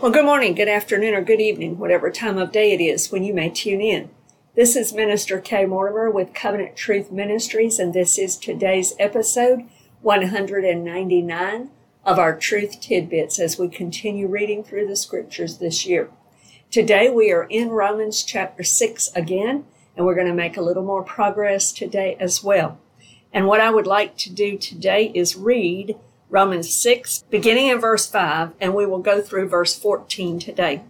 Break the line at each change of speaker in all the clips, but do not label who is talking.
Well, good morning, good afternoon, or good evening, whatever time of day it is when you may tune in. This is Minister Kay Mortimer with Covenant Truth Ministries, and this is today's episode 199 of our Truth Tidbits as we continue reading through the scriptures this year. Today we are in Romans chapter 6 again, and we're going to make a little more progress today as well. And what I would like to do today is read Romans 6, beginning in verse 5, and we will go through verse 14 today.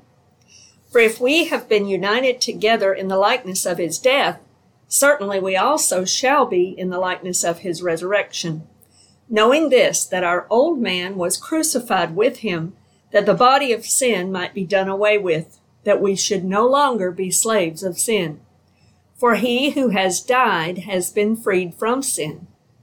For if we have been united together in the likeness of his death, certainly we also shall be in the likeness of his resurrection. Knowing this, that our old man was crucified with him, that the body of sin might be done away with, that we should no longer be slaves of sin. For he who has died has been freed from sin.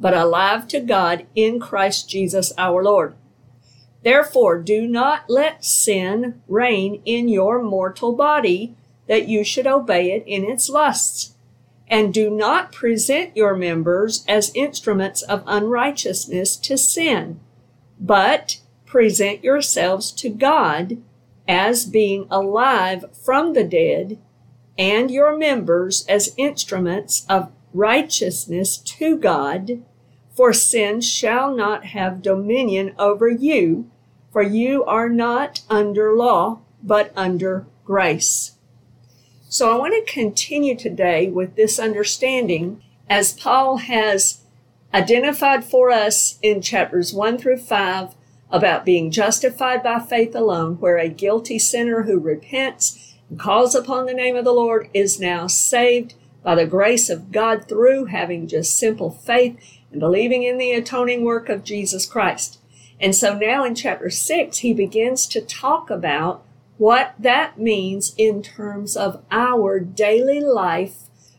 but alive to God in Christ Jesus our Lord. Therefore, do not let sin reign in your mortal body, that you should obey it in its lusts. And do not present your members as instruments of unrighteousness to sin, but present yourselves to God as being alive from the dead, and your members as instruments of righteousness to God for sin shall not have dominion over you, for you are not under law, but under grace. So I want to continue today with this understanding as Paul has identified for us in chapters 1 through 5 about being justified by faith alone, where a guilty sinner who repents and calls upon the name of the Lord is now saved by the grace of God through having just simple faith and believing in the atoning work of Jesus Christ. And so now in chapter six, he begins to talk about what that means in terms of our daily life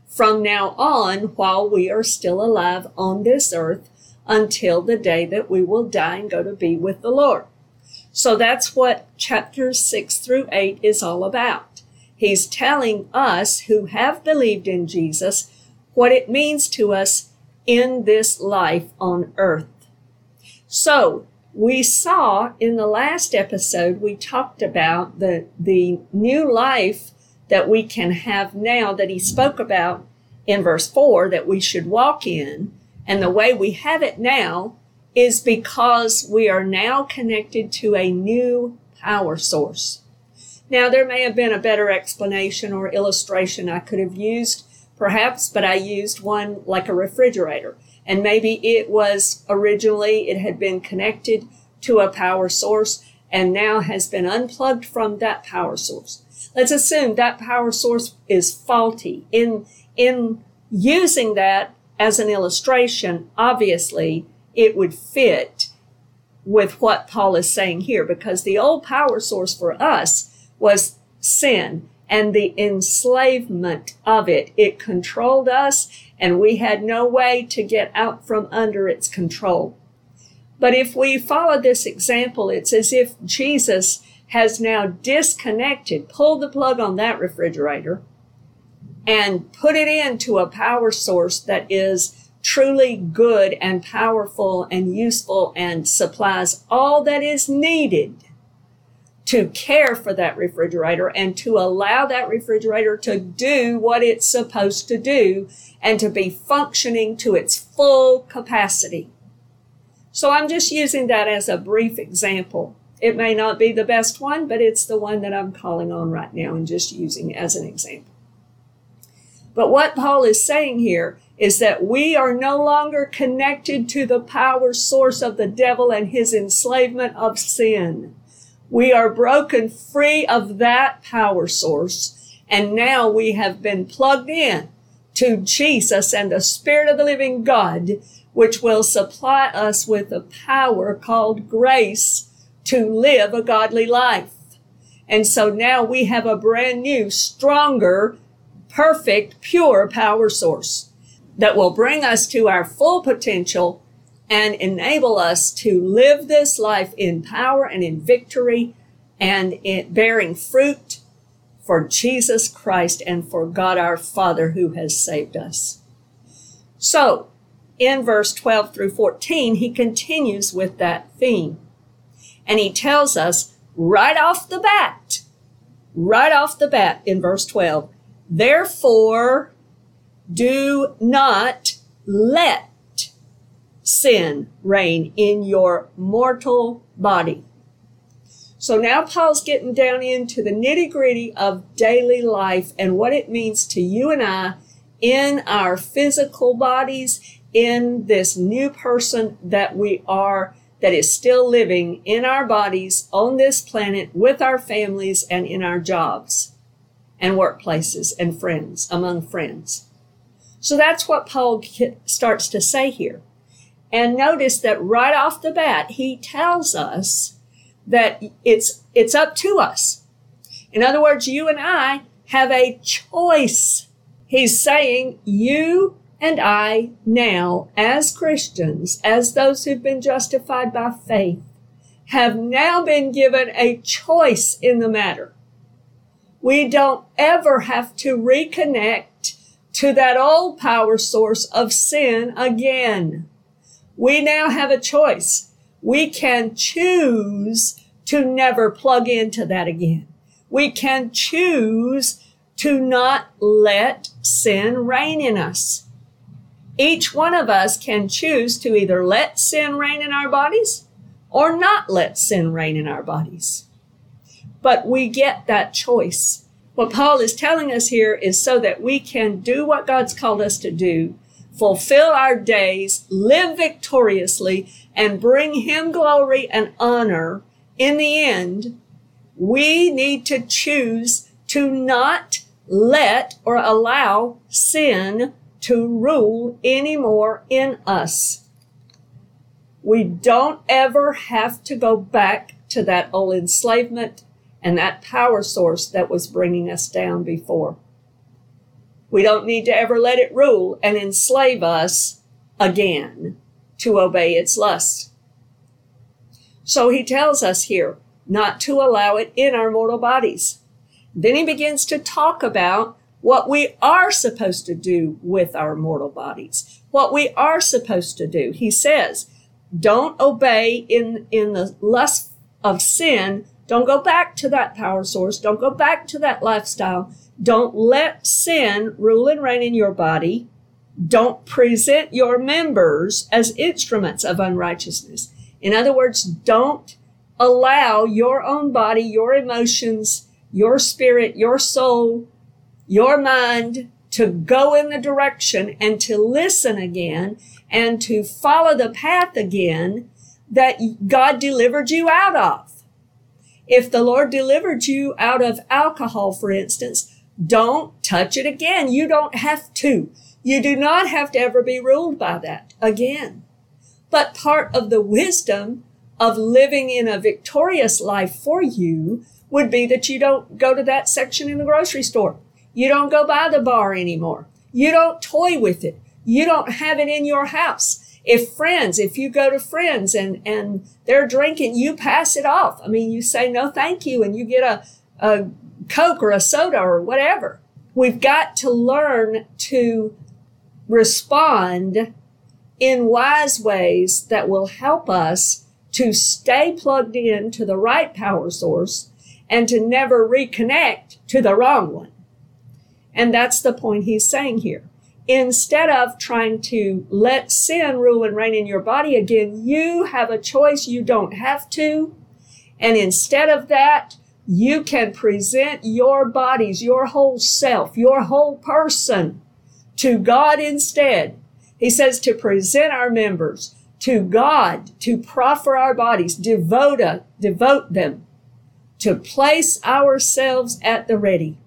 from now on while we are still alive on this earth until the day that we will die and go to be with the Lord. So that's what chapters six through eight is all about. He's telling us who have believed in Jesus what it means to us in this life on earth. So we saw in the last episode, we talked about the, the new life that we can have now that he spoke about in verse four that we should walk in. And the way we have it now is because we are now connected to a new power source. Now, there may have been a better explanation or illustration I could have used perhaps, but I used one like a refrigerator. And maybe it was originally, it had been connected to a power source and now has been unplugged from that power source. Let's assume that power source is faulty. In, in using that as an illustration, obviously it would fit with what Paul is saying here because the old power source for us was sin and the enslavement of it. It controlled us and we had no way to get out from under its control. But if we follow this example, it's as if Jesus has now disconnected, pulled the plug on that refrigerator and put it into a power source that is truly good and powerful and useful and supplies all that is needed to care for that refrigerator and to allow that refrigerator to do what it's supposed to do and to be functioning to its full capacity. So I'm just using that as a brief example. It may not be the best one, but it's the one that I'm calling on right now and just using as an example. But what Paul is saying here is that we are no longer connected to the power source of the devil and his enslavement of sin. We are broken free of that power source. And now we have been plugged in to Jesus and the Spirit of the living God, which will supply us with a power called grace to live a godly life. And so now we have a brand new, stronger, perfect, pure power source that will bring us to our full potential and enable us to live this life in power and in victory and in bearing fruit for Jesus Christ and for God our Father who has saved us. So, in verse 12 through 14, he continues with that theme. And he tells us right off the bat, right off the bat in verse 12, therefore do not let sin reign in your mortal body. So now Paul's getting down into the nitty gritty of daily life and what it means to you and I in our physical bodies, in this new person that we are, that is still living in our bodies on this planet with our families and in our jobs and workplaces and friends, among friends. So that's what Paul starts to say here. And notice that right off the bat, he tells us that it's, it's up to us. In other words, you and I have a choice. He's saying you and I now, as Christians, as those who've been justified by faith, have now been given a choice in the matter. We don't ever have to reconnect to that old power source of sin again. We now have a choice. We can choose to never plug into that again. We can choose to not let sin reign in us. Each one of us can choose to either let sin reign in our bodies or not let sin reign in our bodies. But we get that choice. What Paul is telling us here is so that we can do what God's called us to do, fulfill our days, live victoriously, and bring Him glory and honor in the end. We need to choose to not let or allow sin to rule anymore in us. We don't ever have to go back to that old enslavement and that power source that was bringing us down before. We don't need to ever let it rule and enslave us again to obey its lusts. So he tells us here not to allow it in our mortal bodies. Then he begins to talk about what we are supposed to do with our mortal bodies, what we are supposed to do. He says, don't obey in, in the lust of sin. Don't go back to that power source. Don't go back to that lifestyle. Don't let sin rule and reign in your body. Don't present your members as instruments of unrighteousness. In other words, don't allow your own body, your emotions, your spirit, your soul, your mind to go in the direction and to listen again and to follow the path again that God delivered you out of. If the Lord delivered you out of alcohol, for instance, don't touch it again. You don't have to. You do not have to ever be ruled by that again. But part of the wisdom of living in a victorious life for you would be that you don't go to that section in the grocery store you don't go by the bar anymore. You don't toy with it. You don't have it in your house. If friends, if you go to friends and, and they're drinking, you pass it off. I mean, you say no thank you and you get a, a Coke or a soda or whatever. We've got to learn to respond in wise ways that will help us to stay plugged in to the right power source and to never reconnect to the wrong one. And that's the point he's saying here. Instead of trying to let sin rule and reign in your body again, you have a choice. You don't have to. And instead of that, you can present your bodies, your whole self, your whole person to God instead. He says to present our members to God, to proffer our bodies, devote, devote them, to place ourselves at the ready.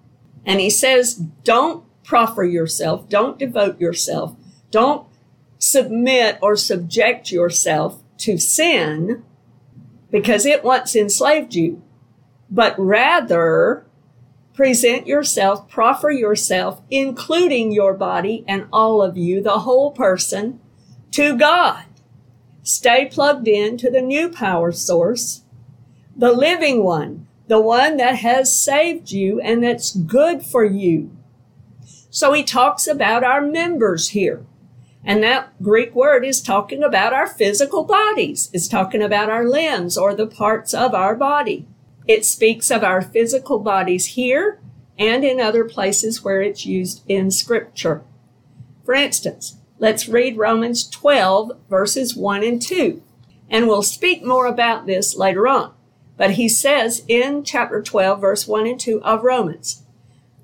And he says, don't proffer yourself, don't devote yourself, don't submit or subject yourself to sin because it once enslaved you. but rather present yourself, proffer yourself, including your body and all of you, the whole person, to God. Stay plugged in to the new power source, the living one, the one that has saved you and that's good for you. So he talks about our members here. And that Greek word is talking about our physical bodies. It's talking about our limbs or the parts of our body. It speaks of our physical bodies here and in other places where it's used in scripture. For instance, let's read Romans 12 verses 1 and 2. And we'll speak more about this later on. But he says in chapter 12 verse 1 and 2 of Romans,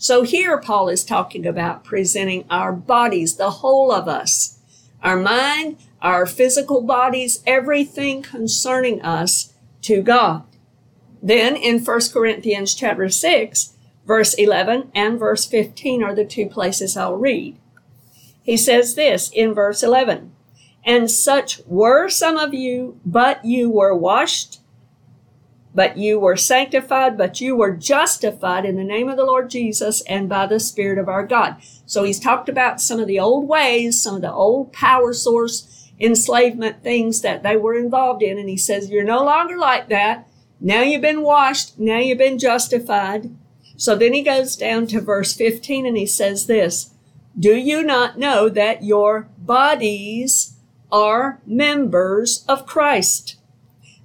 So here Paul is talking about presenting our bodies, the whole of us, our mind, our physical bodies, everything concerning us to God. Then in 1 Corinthians chapter 6, verse 11 and verse 15 are the two places I'll read. He says this in verse 11, and such were some of you, but you were washed, but you were sanctified, but you were justified in the name of the Lord Jesus and by the Spirit of our God. So he's talked about some of the old ways, some of the old power source enslavement things that they were involved in. And he says, you're no longer like that. Now you've been washed. Now you've been justified. So then he goes down to verse 15 and he says this, do you not know that your bodies are members of Christ?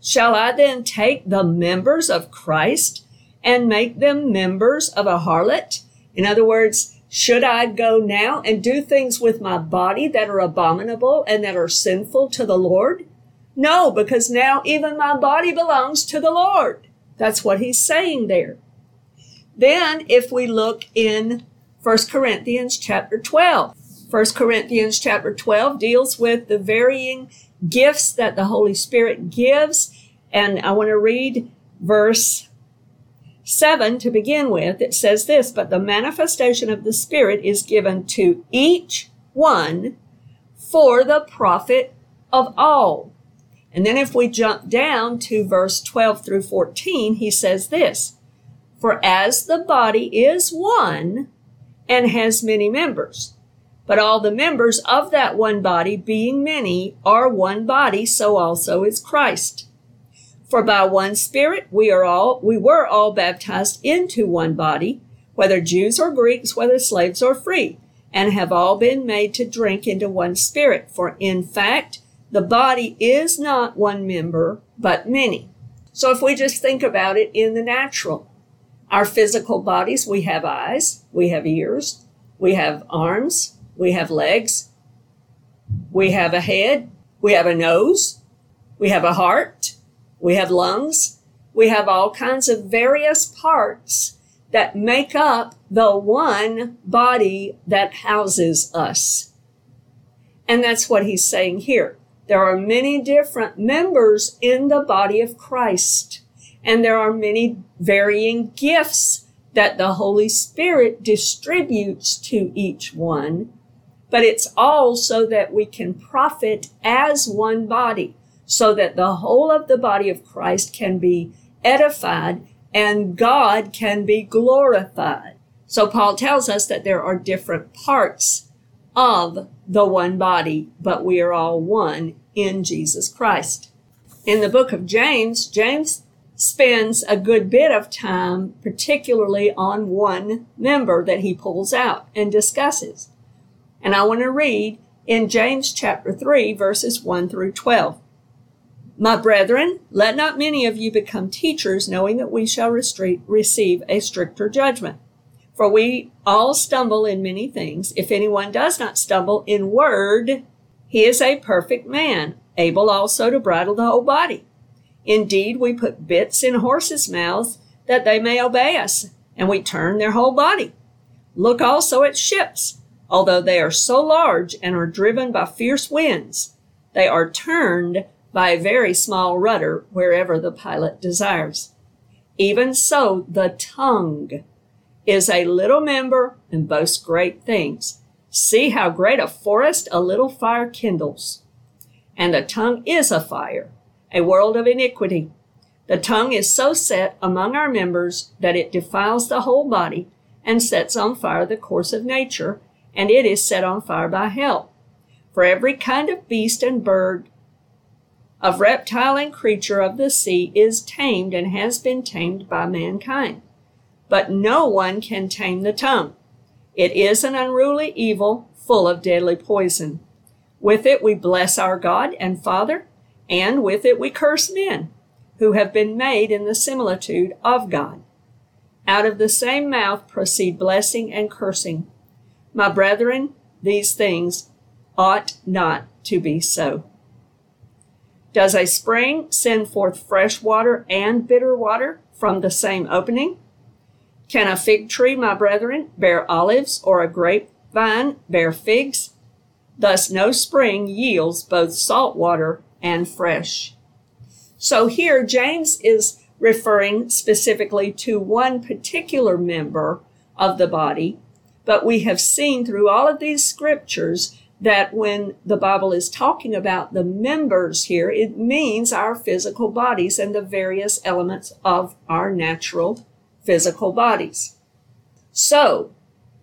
Shall I then take the members of Christ and make them members of a harlot? In other words, should I go now and do things with my body that are abominable and that are sinful to the Lord? No, because now even my body belongs to the Lord. That's what he's saying there. Then if we look in 1 Corinthians chapter 12, 1 Corinthians chapter 12 deals with the varying gifts that the Holy Spirit gives. And I want to read verse 7 to begin with. It says this, but the manifestation of the Spirit is given to each one for the profit of all. And then if we jump down to verse 12 through 14, he says this, for as the body is one and has many members, but all the members of that one body, being many, are one body, so also is Christ. For by one Spirit we are all, we were all baptized into one body, whether Jews or Greeks, whether slaves or free, and have all been made to drink into one Spirit. For in fact, the body is not one member, but many. So if we just think about it in the natural, our physical bodies, we have eyes, we have ears, we have arms, we have legs. We have a head. We have a nose. We have a heart. We have lungs. We have all kinds of various parts that make up the one body that houses us. And that's what he's saying here. There are many different members in the body of Christ, and there are many varying gifts that the Holy Spirit distributes to each one but it's all so that we can profit as one body, so that the whole of the body of Christ can be edified and God can be glorified. So Paul tells us that there are different parts of the one body, but we are all one in Jesus Christ. In the book of James, James spends a good bit of time, particularly on one member that he pulls out and discusses. And I want to read in James chapter 3, verses 1 through 12. My brethren, let not many of you become teachers, knowing that we shall receive a stricter judgment. For we all stumble in many things. If anyone does not stumble in word, he is a perfect man, able also to bridle the whole body. Indeed, we put bits in horses' mouths that they may obey us, and we turn their whole body. Look also at ships. Although they are so large and are driven by fierce winds, they are turned by a very small rudder wherever the pilot desires. Even so, the tongue is a little member and boasts great things. See how great a forest a little fire kindles. And the tongue is a fire, a world of iniquity. The tongue is so set among our members that it defiles the whole body and sets on fire the course of nature, and it is set on fire by hell. For every kind of beast and bird, of reptile and creature of the sea is tamed and has been tamed by mankind. But no one can tame the tongue. It is an unruly evil full of deadly poison. With it we bless our God and Father, and with it we curse men who have been made in the similitude of God. Out of the same mouth proceed blessing and cursing. My brethren, these things ought not to be so. Does a spring send forth fresh water and bitter water from the same opening? Can a fig tree, my brethren, bear olives, or a grapevine bear figs? Thus no spring yields both salt water and fresh. So here James is referring specifically to one particular member of the body, but we have seen through all of these scriptures that when the Bible is talking about the members here, it means our physical bodies and the various elements of our natural physical bodies. So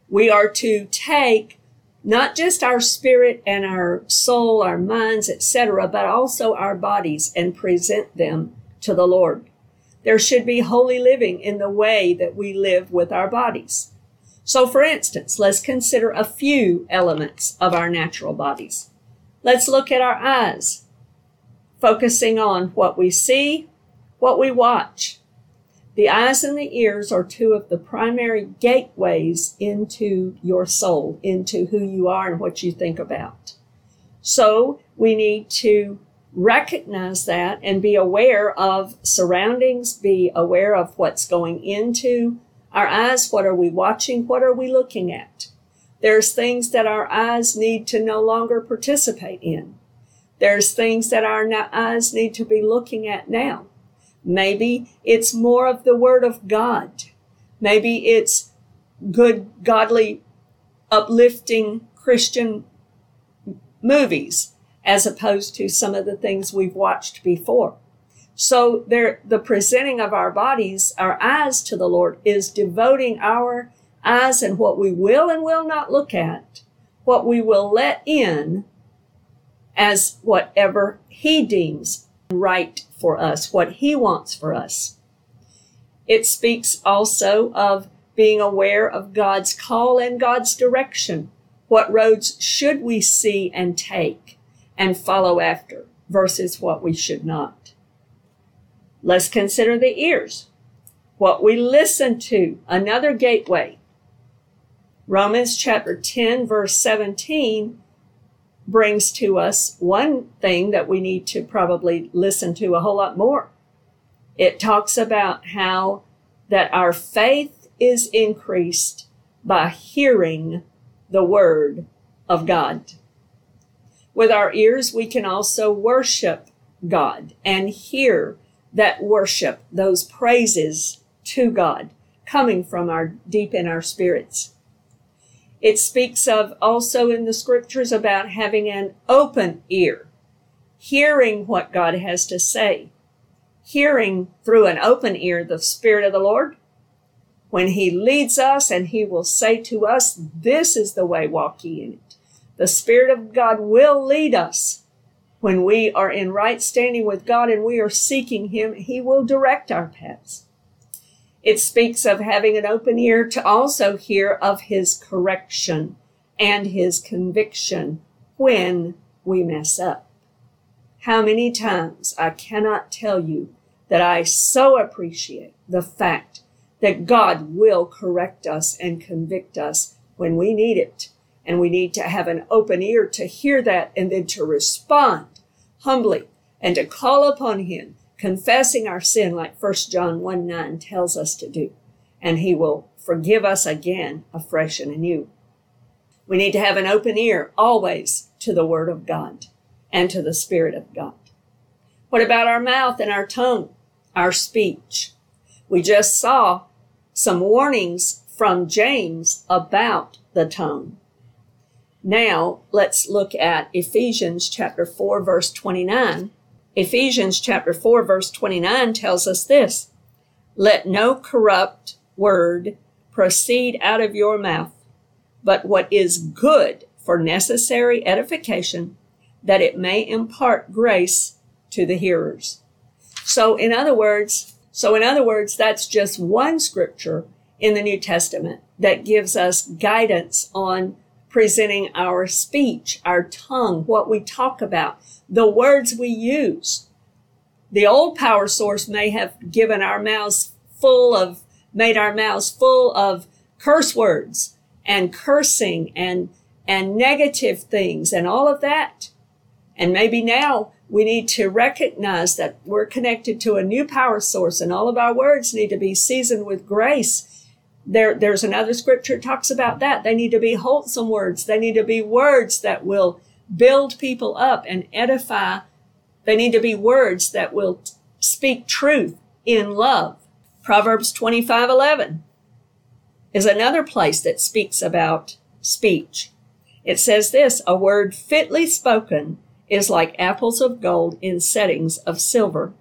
we are to take not just our spirit and our soul, our minds, etc., but also our bodies and present them to the Lord. There should be holy living in the way that we live with our bodies. So, for instance, let's consider a few elements of our natural bodies. Let's look at our eyes, focusing on what we see, what we watch, the eyes and the ears are two of the primary gateways into your soul, into who you are and what you think about. So we need to recognize that and be aware of surroundings, be aware of what's going into our eyes. What are we watching? What are we looking at? There's things that our eyes need to no longer participate in. There's things that our eyes need to be looking at now. Maybe it's more of the Word of God. Maybe it's good, godly, uplifting Christian movies as opposed to some of the things we've watched before. So there, the presenting of our bodies, our eyes to the Lord is devoting our eyes and what we will and will not look at, what we will let in as whatever He deems right for us, what He wants for us. It speaks also of being aware of God's call and God's direction. What roads should we see and take and follow after versus what we should not? Let's consider the ears. What we listen to, another gateway. Romans chapter 10 verse 17 brings to us one thing that we need to probably listen to a whole lot more. It talks about how that our faith is increased by hearing the word of God. With our ears, we can also worship God and hear that worship, those praises to God coming from our deep in our spirits. It speaks of also in the scriptures about having an open ear, hearing what God has to say, hearing through an open ear the Spirit of the Lord. When He leads us and He will say to us, This is the way, walk ye in it. The Spirit of God will lead us. When we are in right standing with God and we are seeking Him, He will direct our paths. It speaks of having an open ear to also hear of his correction and his conviction when we mess up. How many times I cannot tell you that I so appreciate the fact that God will correct us and convict us when we need it. And we need to have an open ear to hear that and then to respond humbly and to call upon Him confessing our sin like 1 John 1 9 tells us to do, and He will forgive us again afresh and anew. We need to have an open ear always to the Word of God and to the Spirit of God. What about our mouth and our tongue, our speech? We just saw some warnings from James about the tongue. Now let's look at Ephesians chapter 4 verse 29. Ephesians chapter 4 verse 29 tells us this. Let no corrupt word proceed out of your mouth, but what is good for necessary edification, that it may impart grace to the hearers. So in other words, so in other words, that's just one scripture in the New Testament that gives us guidance on presenting our speech, our tongue, what we talk about, the words we use. The old power source may have given our mouths full of, made our mouths full of curse words and cursing and, and negative things and all of that. And maybe now we need to recognize that we're connected to a new power source and all of our words need to be seasoned with grace. There, there's another scripture that talks about that. They need to be wholesome words. They need to be words that will build people up and edify. They need to be words that will speak truth in love. Proverbs 25, 11 is another place that speaks about speech. It says this, a word fitly spoken is like apples of gold in settings of silver.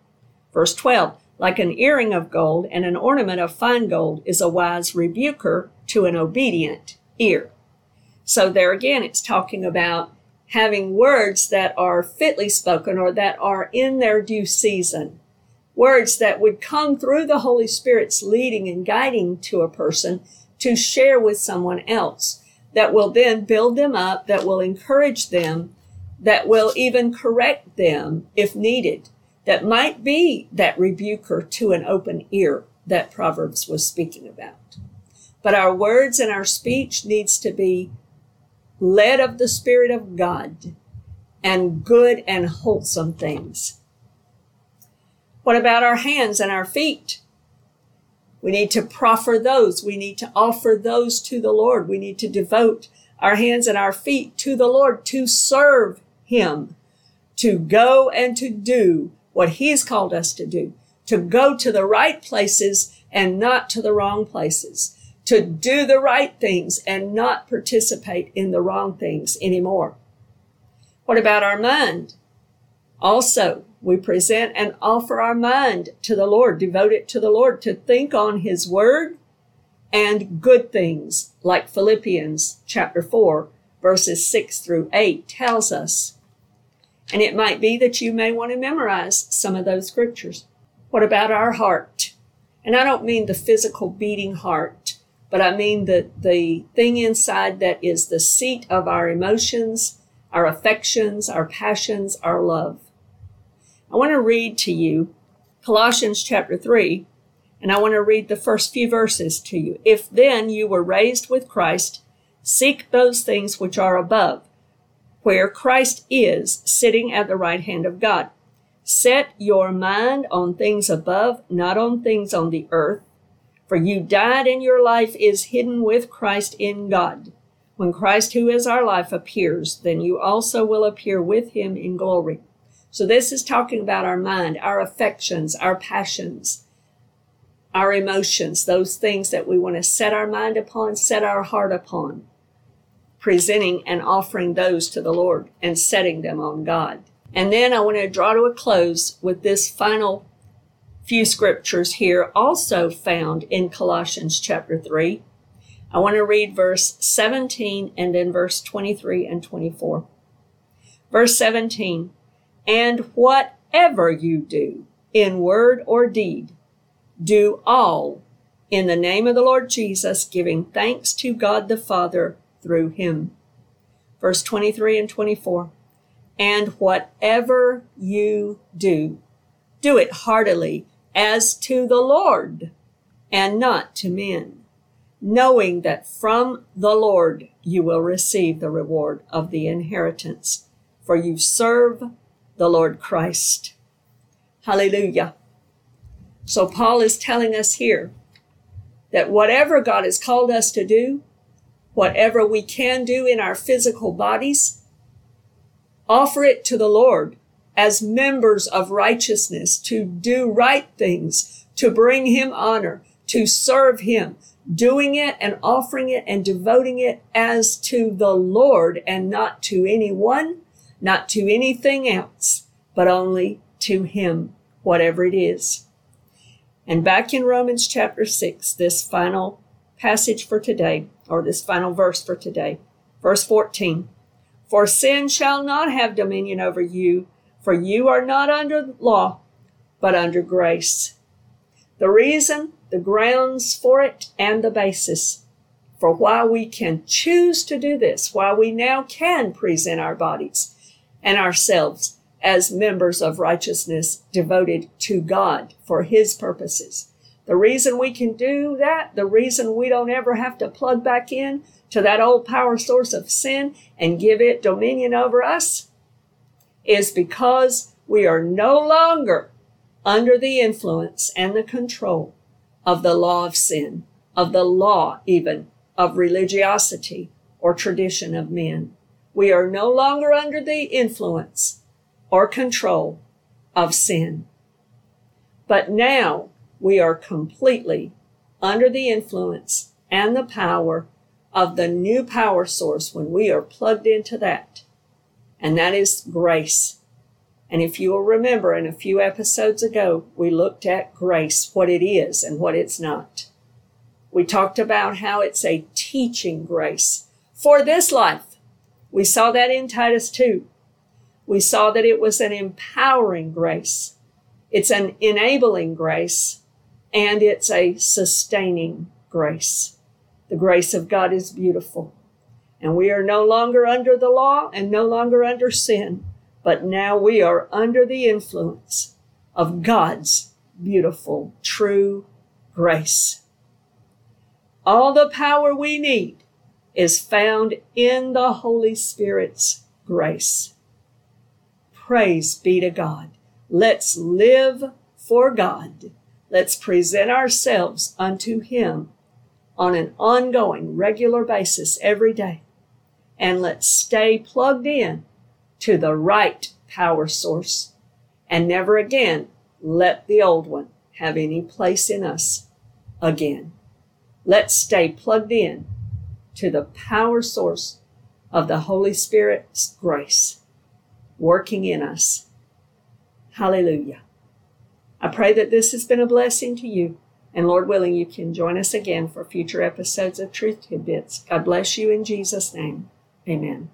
Verse 12, like an earring of gold and an ornament of fine gold is a wise rebuker to an obedient ear. So there again, it's talking about having words that are fitly spoken or that are in their due season. Words that would come through the Holy Spirit's leading and guiding to a person to share with someone else that will then build them up, that will encourage them, that will even correct them if needed, that might be that rebuker to an open ear that Proverbs was speaking about. But our words and our speech needs to be led of the Spirit of God and good and wholesome things. What about our hands and our feet? We need to proffer those. We need to offer those to the Lord. We need to devote our hands and our feet to the Lord to serve him to go and to do what He's called us to do, to go to the right places and not to the wrong places, to do the right things and not participate in the wrong things anymore. What about our mind? Also, we present and offer our mind to the Lord, devote it to the Lord to think on His Word and good things, like Philippians chapter 4, verses 6 through 8 tells us. And it might be that you may want to memorize some of those scriptures. What about our heart? And I don't mean the physical beating heart, but I mean the, the thing inside that is the seat of our emotions, our affections, our passions, our love. I want to read to you Colossians chapter 3, and I want to read the first few verses to you. If then you were raised with Christ, seek those things which are above where Christ is sitting at the right hand of God. Set your mind on things above, not on things on the earth. For you died and your life is hidden with Christ in God. When Christ, who is our life, appears, then you also will appear with him in glory. So this is talking about our mind, our affections, our passions, our emotions, those things that we want to set our mind upon, set our heart upon presenting and offering those to the Lord and setting them on God. And then I want to draw to a close with this final few scriptures here, also found in Colossians chapter 3. I want to read verse 17 and then verse 23 and 24. Verse 17, and whatever you do in word or deed, do all in the name of the Lord Jesus, giving thanks to God the Father through him. Verse 23 and 24. And whatever you do, do it heartily as to the Lord and not to men, knowing that from the Lord you will receive the reward of the inheritance, for you serve the Lord Christ. Hallelujah. So Paul is telling us here that whatever God has called us to do, whatever we can do in our physical bodies, offer it to the Lord as members of righteousness to do right things, to bring him honor, to serve him, doing it and offering it and devoting it as to the Lord and not to anyone, not to anything else, but only to him, whatever it is. And back in Romans chapter 6, this final passage for today, or this final verse for today, verse 14. For sin shall not have dominion over you, for you are not under law, but under grace. The reason, the grounds for it, and the basis for why we can choose to do this, why we now can present our bodies and ourselves as members of righteousness devoted to God for His purposes. The reason we can do that, the reason we don't ever have to plug back in to that old power source of sin and give it dominion over us, is because we are no longer under the influence and the control of the law of sin, of the law even of religiosity or tradition of men. We are no longer under the influence or control of sin. But now we are completely under the influence and the power of the new power source when we are plugged into that. And that is grace. And if you will remember in a few episodes ago, we looked at grace, what it is and what it's not. We talked about how it's a teaching grace for this life. We saw that in Titus 2 we saw that it was an empowering grace. It's an enabling grace and it's a sustaining grace. The grace of God is beautiful. And we are no longer under the law and no longer under sin, but now we are under the influence of God's beautiful, true grace. All the power we need is found in the Holy Spirit's grace. Praise be to God. Let's live for God. Let's present ourselves unto Him on an ongoing, regular basis every day. And let's stay plugged in to the right power source and never again let the old one have any place in us again. Let's stay plugged in to the power source of the Holy Spirit's grace working in us. Hallelujah. I pray that this has been a blessing to you. And Lord willing, you can join us again for future episodes of Truth Tidbits. God bless you in Jesus' name. Amen.